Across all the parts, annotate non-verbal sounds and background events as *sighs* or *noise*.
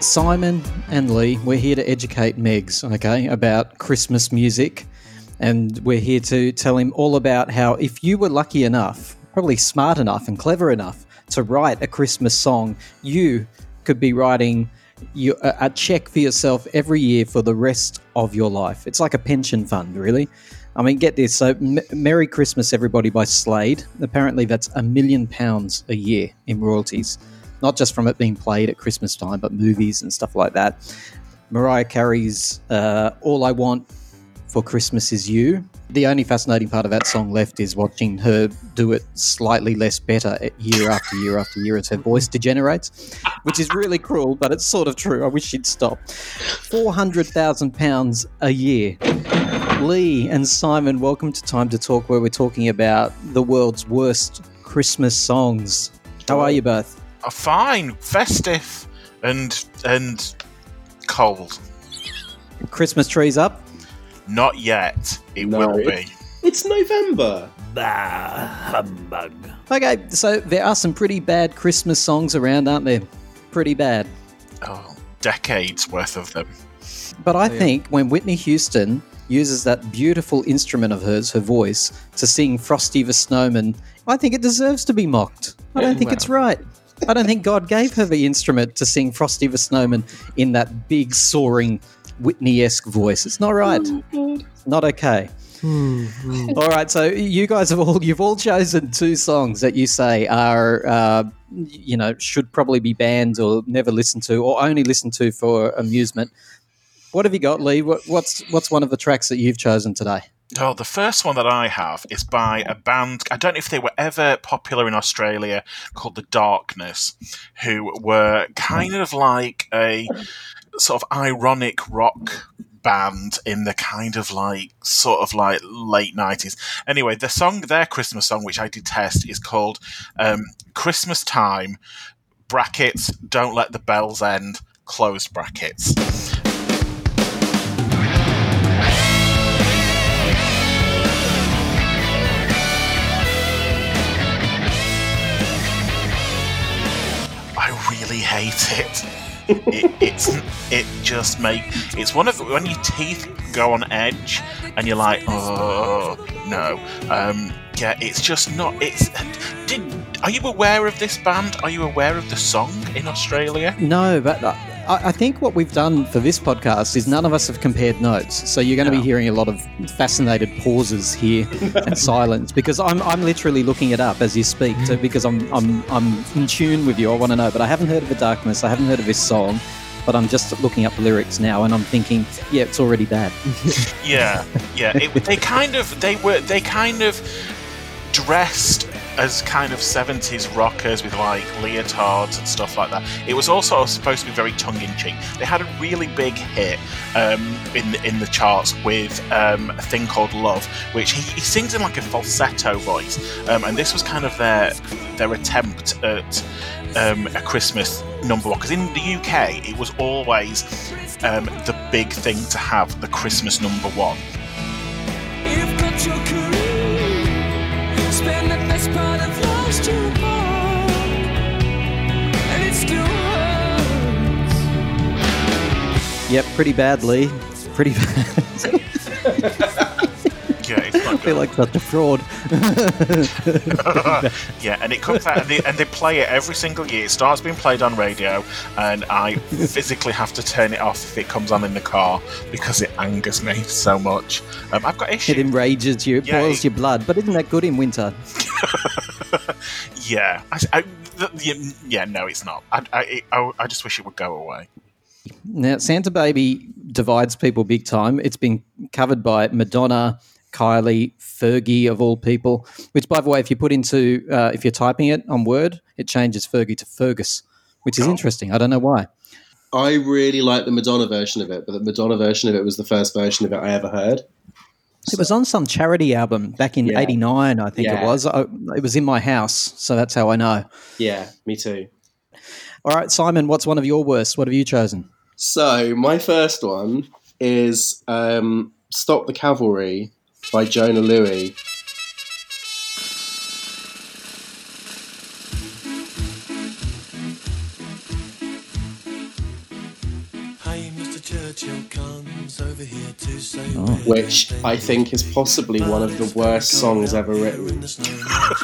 Simon and Leigh, we're here to educate Megs, okay, about Christmas music. And we're here to tell him all about how if you were lucky enough, probably smart enough and clever enough to write a Christmas song, you could be writing you, a, a check for yourself every year for the rest of your life. It's like a pension fund, really. I mean, get this. So, M- Merry Christmas, everybody, by Slade. Apparently, that's a million pounds a year in royalties, not just from it being played at Christmas time, but movies and stuff like that. Mariah Carey's uh, All I Want for Christmas Is You. The only fascinating part of that song left is watching her do it slightly less better year after year after year as her voice degenerates, which is really cruel, but it's sort of true. I wish she'd stop. £400,000 a year. Leigh and Simon, welcome to Time to Talk, where we're talking about the world's worst Christmas songs. How are you both? Fine, festive, and and cold. Christmas trees up? Not yet. It No, will be. It's November. Bah, humbug. Okay, so there are some pretty bad Christmas songs around, aren't there? Pretty bad. Oh, decades worth of them. But I oh, think when Whitney Houston uses that beautiful instrument of hers, her voice, to sing Frosty the Snowman, I think it deserves to be mocked. I don't think it's right. I don't think God gave her the instrument to sing Frosty the Snowman in that big, soaring, Whitney esque voice. It's not right. Not okay. all right, so you guys have all you've all chosen two songs that you say are uh, you know should probably be banned or never listened to or only listened to for amusement. What have you got, Leigh? What, what's what's one of the tracks that you've chosen today? Oh, the first one that I have is by a band. I don't know if they were ever popular in Australia, called The Darkness, who were kind of like a sort of ironic rock band in the kind of like sort of like late 90s anyway the song their christmas song which i detest is called um, christmas time brackets don't let the bells end closed brackets hate it. it it's it just make it's one of when your teeth go on edge and you're like oh no. Um yeah it's just not it's did are you aware of this band? Are you aware of the song in australia? No, but I, I think what we've done for this podcast is none of us have compared notes. So you're going to No. be hearing a lot of fascinated pauses here and *laughs* silence because I'm, I'm literally looking it up as you speak to, because I'm, I'm, I'm in tune with you. I want to know, but I haven't heard of The Darkness. I haven't heard of this song, but I'm just looking up the lyrics now and I'm thinking, yeah, it's already bad. *laughs* yeah yeah it, they kind of they were they kind of dressed as kind of 70s rockers with like leotards and stuff like that. It was also supposed to be very tongue in cheek. They had a really big hit um, in the, in the charts with um, a thing called Love, which he, he sings in like a falsetto voice, um, and this was kind of their their attempt at um, a Christmas number one. Because in the UK, it was always um, the big thing to have the Christmas number one. Yep, pretty badly. Pretty bad. *laughs* Yeah, it's not I feel good. like such a fraud. *laughs* yeah, and it comes out and they, and they play it every single year. It starts being played on radio, and I physically have to turn it off if it comes on in the car because it angers me so much. Um, I've got issues. It enrages you, it Yeah, boils it- your blood. But isn't that good in winter? *laughs* Yeah, I, I, yeah, no, it's not. I, I, I, I just wish it would go away. Now, Santa Baby divides people big time. It's been covered by Madonna, Kylie, Fergie, of all people. Which, by the way, if you put into, uh, if you're typing it on Word, it changes Fergie to Fergus, which is Oh. interesting. I don't know why. I really like the Madonna version of it, but the Madonna version of it was the first version of it I ever heard. It was on some charity album back in Yeah. '89, I think it was. I, it was in my house, so that's how I know. Yeah, me too. All right, Simon, what's one of your worst? What have you chosen? So my first one is um, "Stop the Cavalry" by Jona Lewie. Oh. which I think is possibly one of the worst songs ever written.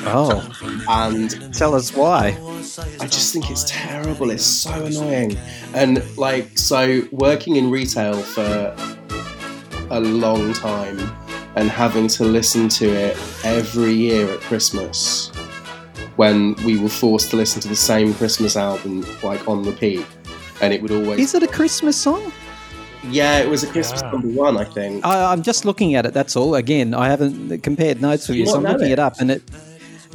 Oh, And tell us why. I just think it's terrible. It's so annoying. And like, so working in retail for a long time and having to listen to it every year at Christmas when we were forced to listen to the same Christmas album like on repeat. And it would always, Is it a Christmas song? Yeah, it was a Christmas Yeah. number one, I think. I, I'm just looking at it. That's all. Again, I haven't compared notes with You you, so I'm looking it? it up, and it.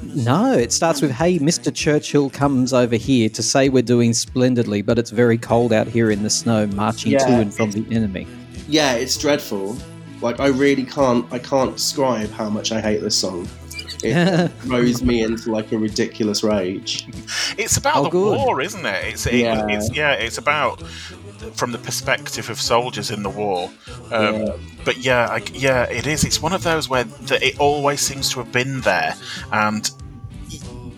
No, it starts with "Hey, Mr. Churchill comes over here to say we're doing splendidly, but it's very cold out here in the snow, marching to and from the enemy." Yeah, it's dreadful. Like, I really can't, I can't describe how much I hate this song. It *laughs* throws me into like a ridiculous rage. It's about Oh, the good. war, isn't it? It's it, Yeah. it's yeah, it's about from the perspective of soldiers in the war. Um, Yeah. But yeah, I, yeah, it is. It's one of those where the, it always seems to have been there, and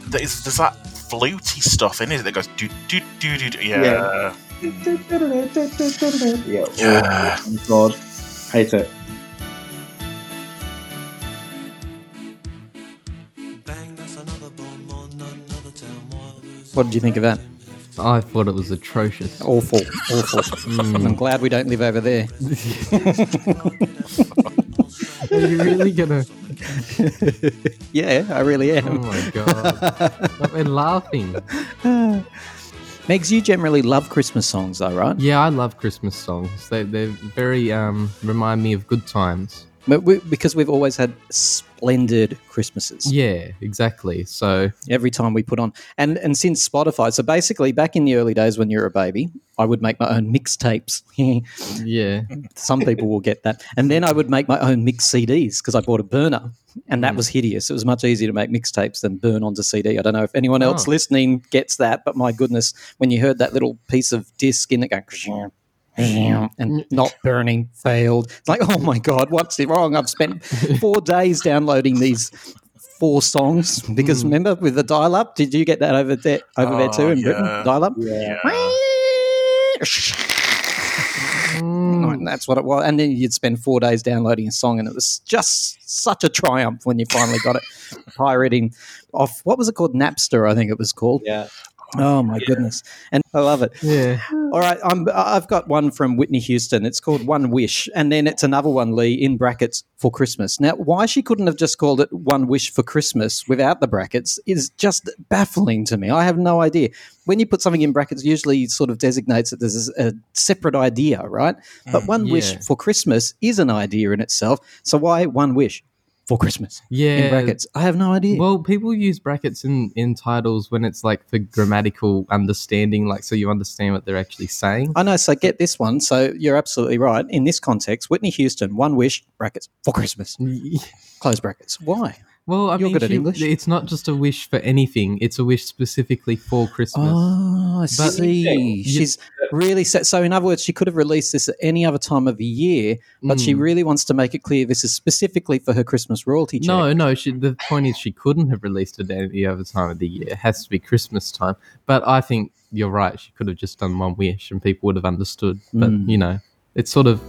there's, there's that fluty stuff in it that goes do do do do. do. Yeah. Yeah. Yeah. Yeah. Oh, God. Hate it. What did you think of that? I thought it was atrocious. Awful, awful. I'm glad we don't live over there. *laughs* Are you really gonna? Yeah, I really am. Oh am. my god! I've been laughing. Megs, you generally love Christmas songs, though, right? Yeah, I love Christmas songs. They they very um remind me of good times. But we, because we've always had splendid Christmases. Yeah, exactly. So every time we put on and and since spotify so basically back in the early days when you were a baby i would make my own mixtapes *laughs* yeah, some people will get that and then i would make my own mix cds because i bought a burner and that hmm. was hideous it was much easier to make mixtapes than burn onto cd i don't know if anyone else Oh. listening gets that but my goodness when you heard that little piece of disc in it go *laughs* and not burning failed. It's like oh my god what's wrong? I've spent four *laughs* days downloading these four songs. Because hmm. remember with the dial up did you get that over there over there too Oh, in britain? dial up Yeah. and *laughs* that's what it was. And then you'd spend four days downloading a song and it was just such a triumph when you finally got it. Pirating off what was it called? Napster i think it was called. Yeah. Oh *laughs* my goodness and i love it yeah. *sighs* all right, I'm, I've got one from Whitney Houston. It's called One Wish, and then it's another one, Leigh, in brackets for Christmas. Now, why she couldn't have just called it One Wish for Christmas without the brackets is just baffling to me. I have no idea. When you put something in brackets, usually sort of designates that there's a separate idea, right? But mm, One Wish for Christmas is an idea in itself. So why One Wish for Christmas Yeah. in brackets? I have no idea. Well, people use brackets in, in titles when it's like for grammatical understanding, like so you understand what they're actually saying. I know. So get this one. So you're absolutely right. In this context, Whitney Houston, one wish, brackets, for Christmas, *laughs* close brackets. Why? Well, I You're mean, good at she- English. it's not just a wish for anything; it's a wish specifically for Christmas. Oh, I But- see. She's really set. So, in other words, she could have released this at any other time of the year, but she Mm. really wants to make it clear this is specifically for her Christmas royalty check. No, no. She, the point is, she couldn't have released it at any other time of the year. It has to be Christmas time. But I think you're right. She could have just done one wish, and people would have understood. But Mm. you know, it's sort of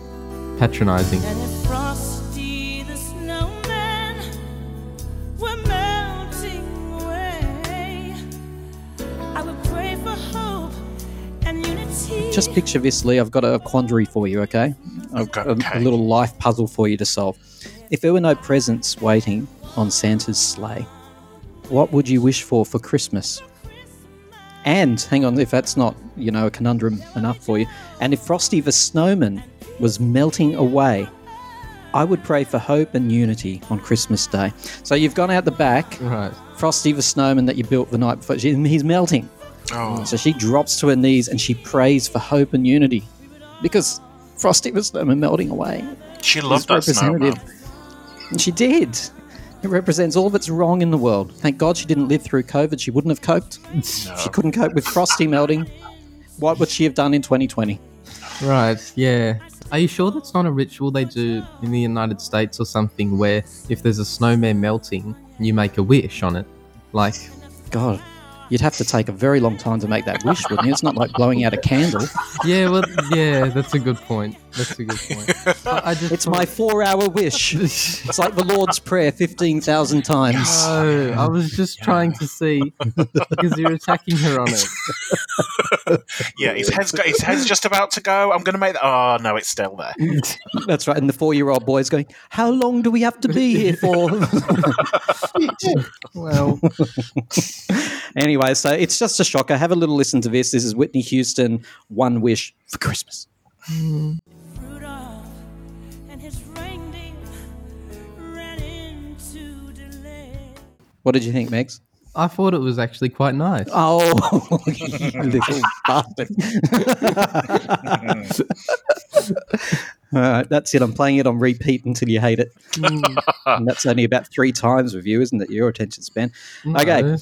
patronizing. Just picture this, Leigh. I've got a quandary for you, okay? I've got a, a little life puzzle for you to solve. If there were no presents waiting on Santa's sleigh, what would you wish for for Christmas? And hang on, if that's not, you know, a conundrum enough for you, and if Frosty the Snowman was melting away, I would pray for hope and unity on Christmas Day. So you've gone out the back, Right. Frosty the Snowman that you built the night before, he's melting. Oh, So she drops to her knees and she prays for hope and unity because Frosty the Snowman melting away. she is loved that snowman. And she did. It represents all that's wrong in the world. Thank God she didn't live through COVID. She wouldn't have coped. She couldn't cope with Frosty melting. What would she have done in 2020? Right. Yeah. Are you sure that's not a ritual they do in the United States or something where if there's a snowman melting, you make a wish on it? Like, God, You'd have to take a very long time to make that wish, wouldn't you? It's not like blowing out a candle. Yeah, well, yeah, that's a good point. That's a good point. I, *laughs* I just It's my four-hour wish. *laughs* It's like the Lord's Prayer fifteen thousand times. No, I was just trying to see because you're attacking her on it. *laughs* Yeah, his head's got, his head's just about to go. I'm going to make that. Oh no, it's still there. That's right. And the four-year-old boy's going, "How long do we have to be here for?" Well, anyway, so it's just a shocker. Have a little listen to this. This is Whitney Houston, "One Wish for Christmas." Rudolph What did you think, Megs? I thought it was actually quite nice. Oh, *laughs* little bastard. *laughs* All right, that's it. I'm playing it on repeat until you hate it. and that's only about three times with you, isn't it? Your attention span. Okay.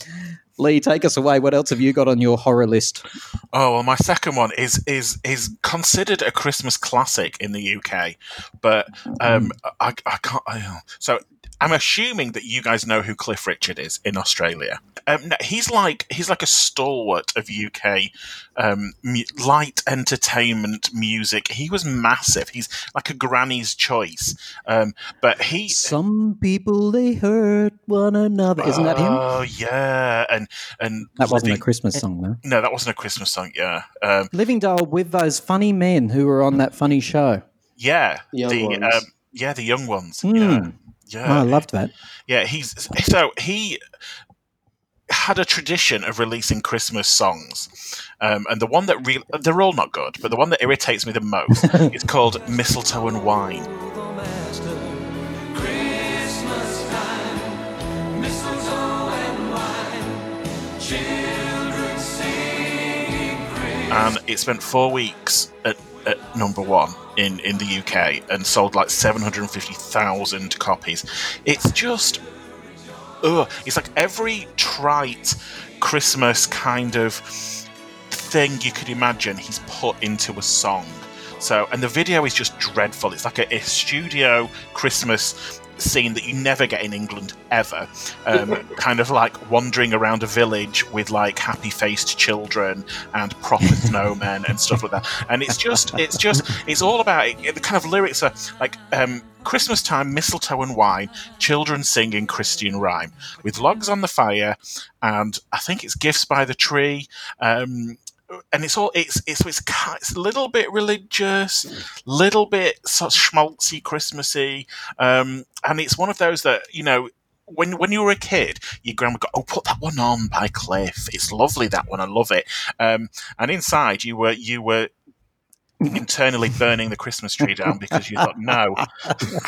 Leigh, take us away. What else have you got on your horror list? Oh well, my second one is is is considered a Christmas classic in the UK, but um, I, I can't. I, so I'm assuming that you guys know who Cliff Richard is in Australia. Um, no, he's like he's like a stalwart of UK um, mu- light entertainment music. He was massive. He's like a granny's choice. Um, but he Some people they hurt one another. Isn't that him? Oh yeah, and and That wasn't a Christmas song, though. No, that wasn't a Christmas song. Yeah, um, Living Doll with those funny men who were on that funny show. yeah, Young the um, yeah the young ones. Hmm. Yeah, Oh, I loved that. yeah. He's so he had a tradition of releasing Christmas songs, um, and the one that re- they're all not good, but the one that irritates me the most *laughs* is called Mistletoe and Wine. and it spent four weeks at, at number one in, in the UK and sold like 750,000 copies. It's just, ugh. It's like every trite Christmas kind of thing you could imagine he's put into a song. So, and the video is just dreadful. It's like a, a studio Christmas scene that you never get in England ever. Um, *laughs* kind of like wandering around a village with like happy faced children and proper *laughs* snowmen and stuff like that. And it's just, it's just, it's all about it. The kind of lyrics are like, um, Christmas time, mistletoe and wine, children singing Christian rhyme with logs on the fire, and I think it's gifts by the tree. Um, and it's all it's it's it's, it's a little bit religious, little bit sort of schmaltzy, Christmassy, um, and it's one of those that you know. When, when you were a kid, your grandma go, "Oh, put that one on by Cliff. It's lovely that one. I love it." Um, and inside, you were you were internally burning the Christmas tree down because you thought, "No,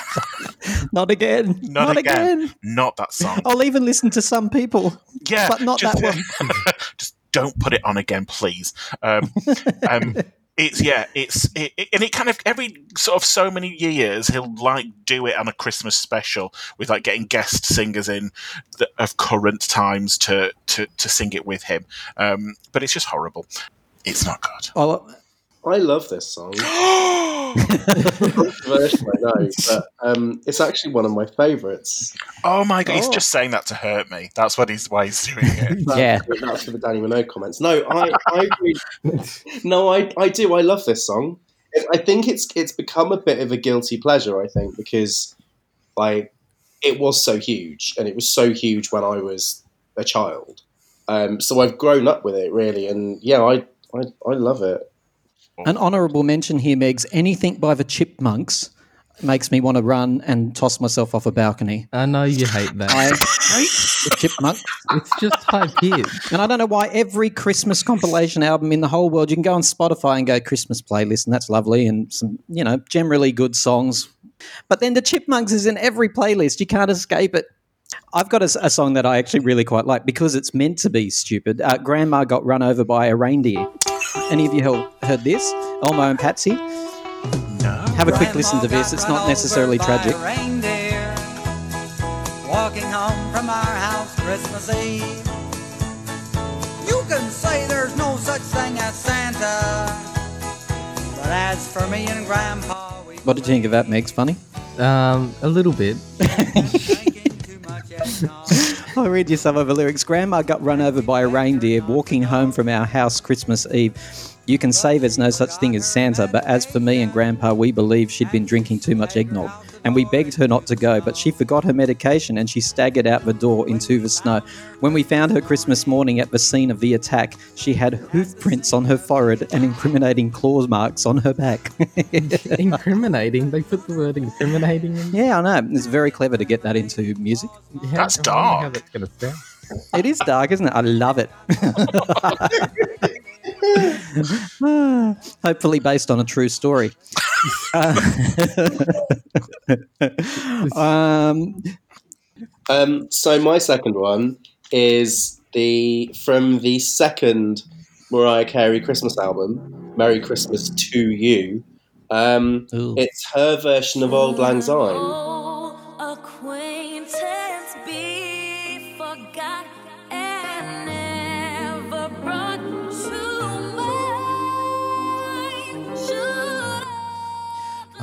*laughs* Not again. Not again. not that song." I'll even listen to some people. Yeah, But not just, that one. *laughs* just don't put it on again, please. Um, *laughs* um, it's yeah, it's it, it- and it kind of every sort of so many years he'll like do it on a Christmas special with like getting guest singers in the, of current times to to to sing it with him. Um, but it's just horrible. It's not good. Oh, I love this song. *gasps* *gasps* *gasps* version I know, but um, it's actually one of my favourites. oh my god, he's Oh. just saying that to hurt me. That's what he's why he's doing it. *laughs* That's, Yeah. that's for the Dannii Minogue comments. No, I, I agree. *laughs* no, I, I do. I love this song. I think it's it's become a bit of a guilty pleasure. I think because like it was so huge, and it was so huge when I was a child. Um, so I've grown up with it really, and yeah, I I, I love it. An honourable mention here, Megs. Anything by the Chipmunks makes me want to run and toss myself off a balcony. I know you hate that. I hate the Chipmunks. it's just high pitched. And I don't know why every Christmas compilation album in the whole world, you can go on Spotify and go Christmas playlist, and that's lovely, and some, you know, generally good songs. But then the Chipmunks is in every playlist. You can't escape it. I've got a song that I actually really quite like because it's meant to be stupid. Uh, Grandma got run over by a reindeer. Any of you heard, heard this? Elmo and Patsy? No. Have a quick listen to this. It's not necessarily tragic. Reindeer walking home from our house Christmas Eve. You can say there's no such thing as Santa, but as for me and Grandpa, we What did you think of that, Megs? Funny? Um, a little bit. *laughs* I'll read you some of the lyrics. Grandma got run over by a reindeer walking home from our house Christmas Eve. You can say there's no such thing as Santa, but as for me and Grandpa, we believe she'd been drinking too much eggnog. And we begged her not to go, but she forgot her medication and she staggered out the door into the snow. When we found her Christmas morning at the scene of the attack, she had hoof prints on her forehead and incriminating claw marks on her back. *laughs* incriminating. They put the word incriminating in. yeah, I know. It's very clever to get that into music. Yeah, That's I wonder How dark. that's gonna sound. It is dark, isn't it? I love it. *laughs* *laughs* Hopefully, based on a true story. Uh, *laughs* um, Um, so my second one is the from the second Mariah Carey Christmas album, "Merry Christmas to You." Um, it's her version of "Auld Lang Syne."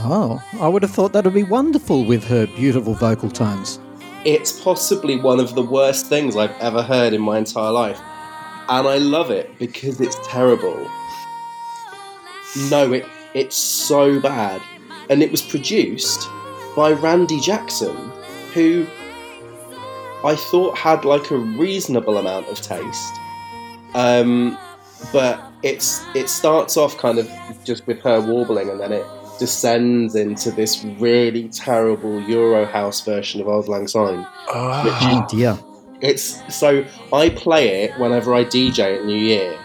Oh, I would have thought that would be wonderful with her beautiful vocal tones. It's possibly one of the worst things I've ever heard in my entire life, and I love it because it's terrible. No, it it's so bad, and it was produced by Randy Jackson, who I thought had like a reasonable amount of taste. Um, but it's it starts off kind of just with her warbling, and then it descends into this really terrible Euro house version of Auld Lang Syne. Oh dear. It's so I play it whenever I DJ at New Year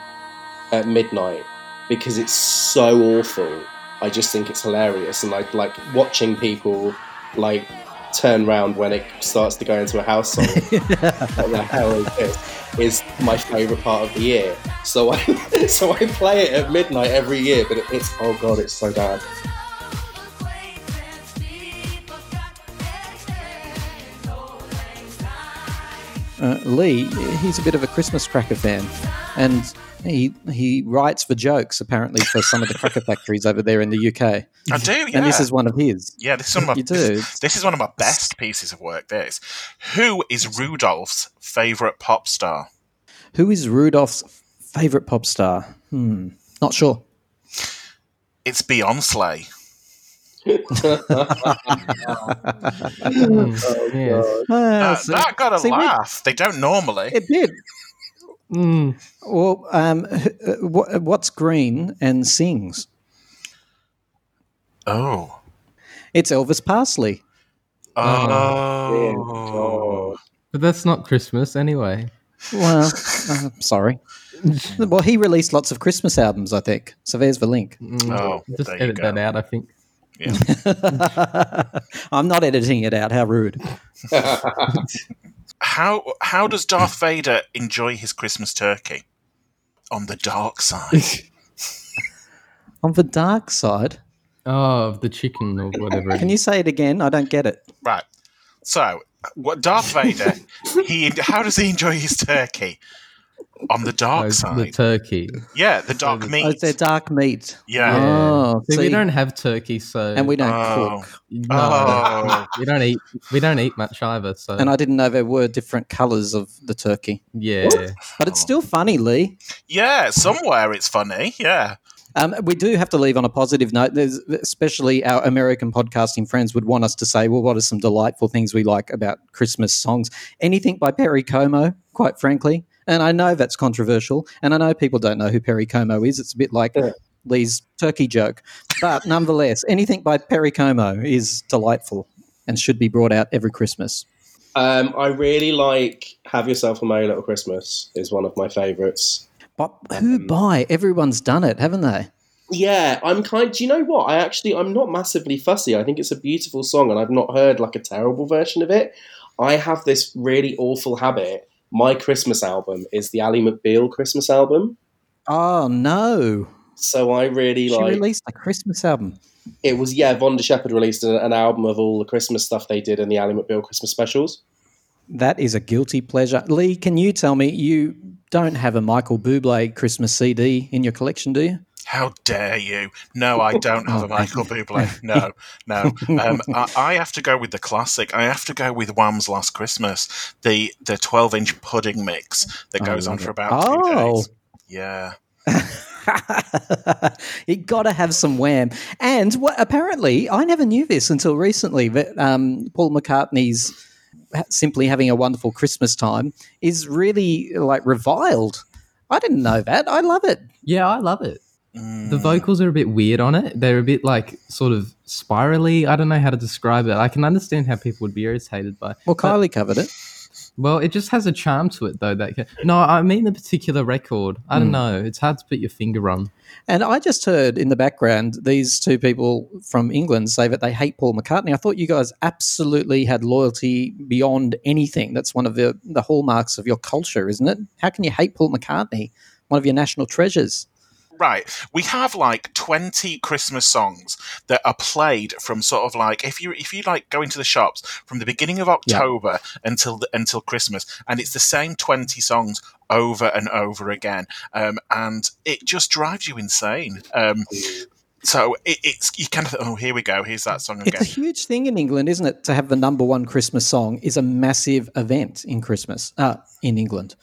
at midnight because it's so awful. I just think it's hilarious, and I like watching people like turn round when it starts to go into a house song. *laughs* what the hell is this? Is my favourite part of the year. So I *laughs* so I play it at midnight every year, but it, it's oh god, it's so bad. Uh, Leigh, he's a bit of a Christmas cracker fan, and he he writes for jokes apparently for some of the cracker factories over there in the UK. I do, yeah. And this is one of his. yeah, this is one of my *laughs* You do. *laughs* This, is one of my best pieces of work. This. Who is Rudolph's favorite pop star? Who is Rudolph's favorite pop star? Hmm, not sure. It's Beyonce. Mm, yes. Ah, Uh, so- that got a see, we- laugh. They don't normally. It did. Mm. Well, um, uh, what, what's green and sings? oh. It's Elvis Parsley. Oh. But that's not Christmas anyway. Well, uh, sorry. *laughs* Well, he released lots of Christmas albums, I think. So there's the link. Mm, Oh, Just edit go. that out, I think. Yeah. *laughs* I'm not editing it out. How rude. *laughs* How how does Darth Vader enjoy his Christmas turkey? On the dark side. *laughs* On the dark side, Oh, of the chicken or whatever. can you say it again? I don't get it. right. So, what Darth Vader? he how does he enjoy his turkey? On the dark is. Oh, side. the turkey. yeah, the dark the- Oh, meat. it's their dark meat. yeah. Oh, See, we don't have turkey, so and we don't Oh. cook. no, Oh. we don't eat. We don't eat much either. So And I didn't know there were different colours of the turkey. yeah, But it's still funny, Leigh. Yeah, somewhere it's funny. Yeah. Um, we do have to leave on a positive note. There's, especially our American podcasting friends would want us to say, well, what are some delightful things we like about Christmas songs? Anything by Perry Como, quite frankly. And I know that's controversial, and I know people don't know who Perry Como is. It's a bit like Yeah. Leigh's turkey joke. But *laughs* nonetheless, anything by Perry Como is delightful and should be brought out every Christmas. Um, I really like "Have Yourself a Merry Little Christmas" is one of my favourites. But who Um, by? Everyone's done it, haven't they? Yeah, I'm kind. Do you know what? I actually I'm not massively fussy. I think it's a beautiful song, and I've not heard like a terrible version of it. I have this really awful habit. My Christmas album is the Ally McBeal Christmas album, Oh, no. so I really She like. released a Christmas album. It was yeah. Vonda Shepard released an, an album of all the Christmas stuff they did in the Ally McBeal Christmas specials. That is a guilty pleasure. Leigh, can you tell me you don't have a Michael Bublé Christmas CD in your collection, do you? How dare you? No, I don't have a Michael Bublé. No, no. Um, I, I have to go with the classic. I have to go with Wham's Last Christmas, the the twelve inch pudding mix that goes on love for it. about two Oh. days. Yeah. *laughs* you got to have some wham. And what, apparently, I never knew this until recently but um, Paul McCartney's simply having a wonderful Christmas time is really like reviled. I didn't know that. I love it. Yeah, I love it. The Mm. vocals are a bit weird on it. They're a bit like sort of spirally. I don't know how to describe it. I can understand how people would be irritated by. Well, But- Kylie covered it. Well, it just has a charm to it, though. That can, no, I mean the particular record. I don't Mm. know. It's hard to put your finger on. And I just heard in the background these two people from England say that they hate Paul McCartney. I thought you guys absolutely had loyalty beyond anything. That's one of the, the hallmarks of your culture, isn't it? How can you hate Paul McCartney, one of your national treasures? Right. We have like 20 Christmas songs that are played from sort of like if you if you like go into the shops from the beginning of October until the, until Christmas and it's the same 20 songs over and over again. Um, and it just drives you insane. Um, so it, it's you kind of oh here we go here's that song again. It's a huge thing in England, isn't it? To have the number one Christmas song is a massive event in Christmas uh, in England.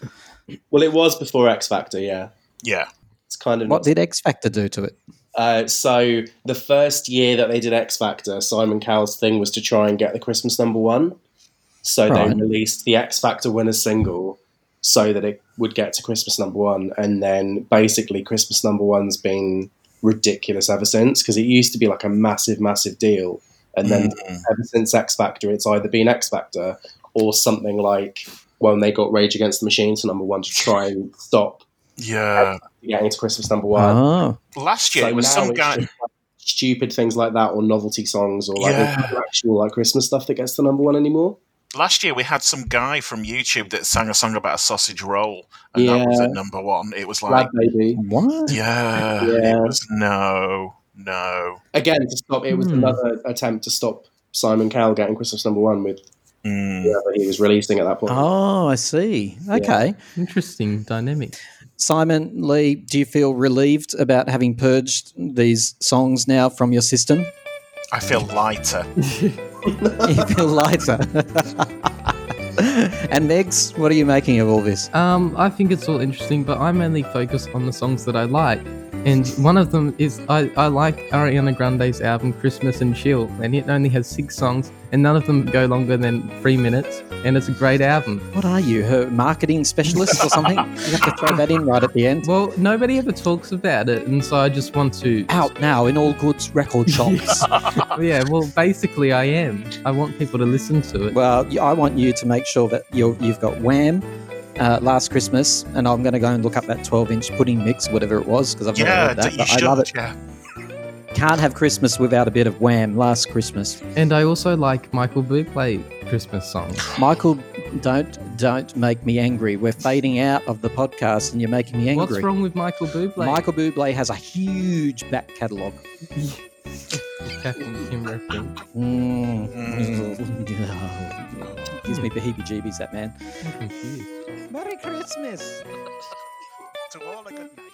Well, it was before X Factor, yeah. yeah It's kind of What did X Factor do to it? Uh, so the first year that they did X Factor, Simon Cowell's thing was to try and get the Christmas number one. So Right. they released the X Factor winner single so that it would get to Christmas number one, and then basically Christmas number one's been ridiculous ever since because it used to be like a massive, massive deal, and then Mm. ever since X Factor, it's either been X Factor or something like when they got Rage Against the Machine to number one to try and stop yeah getting to Christmas number one. Oh, last year So it was some guy like, stupid things like that, or novelty songs, or like Yeah. actual like Christmas stuff that gets to number one anymore. last year we had some guy from YouTube that sang a song about a sausage roll and that was Yeah. at number one it was like baby. what? Yeah, Yeah. it was no, no. Again, to stop. It was Hmm. another attempt to stop Simon Cowell getting Christmas number one with Mm. whatever he was releasing at that point. Oh, I see. Okay. Interesting dynamic. Simon Leigh, do you feel relieved about having purged these songs now from your system? I feel lighter. *laughs* *laughs* you feel lighter. *laughs* and Megs, what are you making of all this? Um, I think it's all interesting, but I'm only focused on the songs that I like. And one of them is I, I like Ariana Grande's album Christmas and Chill, and it only has six songs, and none of them go longer than three minutes, and it's a great album. What are you, her marketing specialist or something? *laughs* you have to throw that in right at the end. Well, nobody ever talks about it, and so I just want to. Out now in all good record *laughs* shops. yeah, well, basically, I am. I want people to listen to it. well, I want you to make sure that you're, you've got Wham. Uh, last Christmas, and I'm going to go and look up that 12 inch pudding mix, whatever it was, because I've never Yeah, heard that. d- you But I love it. Yeah. Can't have Christmas without a bit of Wham. Last Christmas, And I also like Michael Bublé Christmas songs. *sighs* Michael, don't don't make me angry. We're fading out of the podcast, and you're making me angry. What's wrong with Michael Bublé? Michael Bublé has a huge back catalogue. *laughs* Captain Kim reference. Mm. *laughs* Gives me the heebie-jeebies, that man. Merry Christmas. To all a good night.